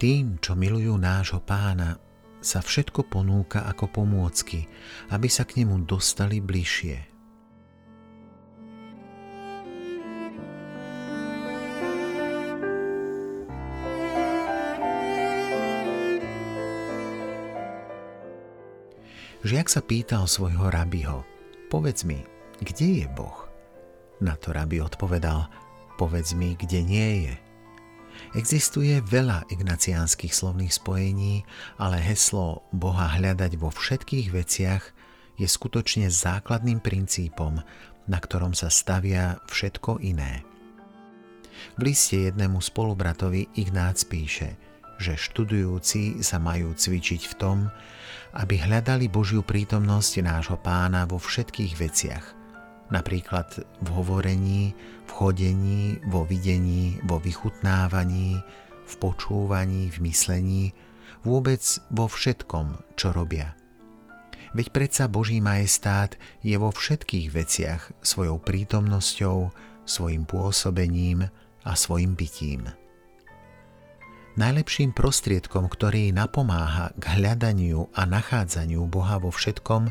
Tým, čo milujú nášho pána, sa všetko ponúka ako pomôcky, aby sa k nemu dostali bližšie. Žiak sa pýtal svojho rabiho, povedz mi, kde je Boh? Na to rabi odpovedal, povedz mi, kde nie je. Existuje veľa ignaciánskych slovných spojení, ale heslo Boha hľadať vo všetkých veciach je skutočne základným princípom, na ktorom sa stavia všetko iné. V liste jednému spolubratovi Ignác píše – že študujúci sa majú cvičiť v tom, aby hľadali Božiu prítomnosť nášho pána vo všetkých veciach, napríklad v hovorení, v chodení, vo videní, vo vychutnávaní, v počúvaní, v myslení, vôbec vo všetkom, čo robia. Veď predsa Boží majestát je vo všetkých veciach svojou prítomnosťou, svojim pôsobením a svojim bytím. Najlepším prostriedkom, ktorý napomáha k hľadaniu a nachádzaniu Boha vo všetkom,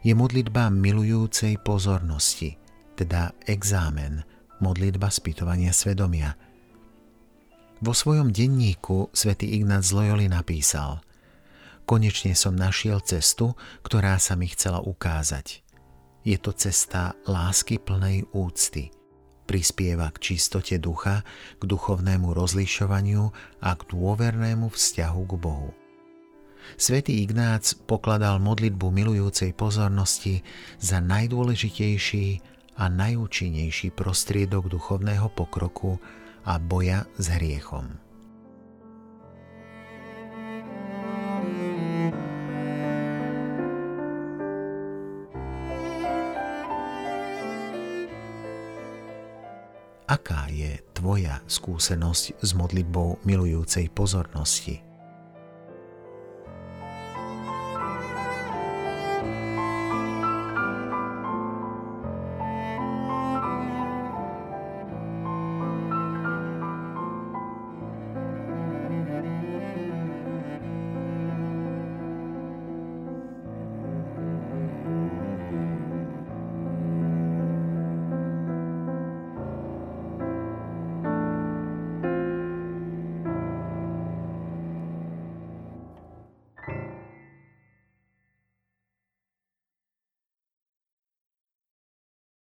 je modlitba milujúcej pozornosti, teda exámen, modlitba spýtovania svedomia. Vo svojom denníku svätý Ignác z Loyoli napísal Konečne som našiel cestu, ktorá sa mi chcela ukázať. Je to cesta lásky plnej úcty – prispieva k čistote ducha, k duchovnému rozlišovaniu a k dôvernému vzťahu k Bohu. Svetý Ignác pokladal modlitbu milujúcej pozornosti za najdôležitejší a najúčinnejší prostriedok duchovného pokroku a boja s hriechom. Aká je tvoja skúsenosť s modlitbou milujúcej pozornosti?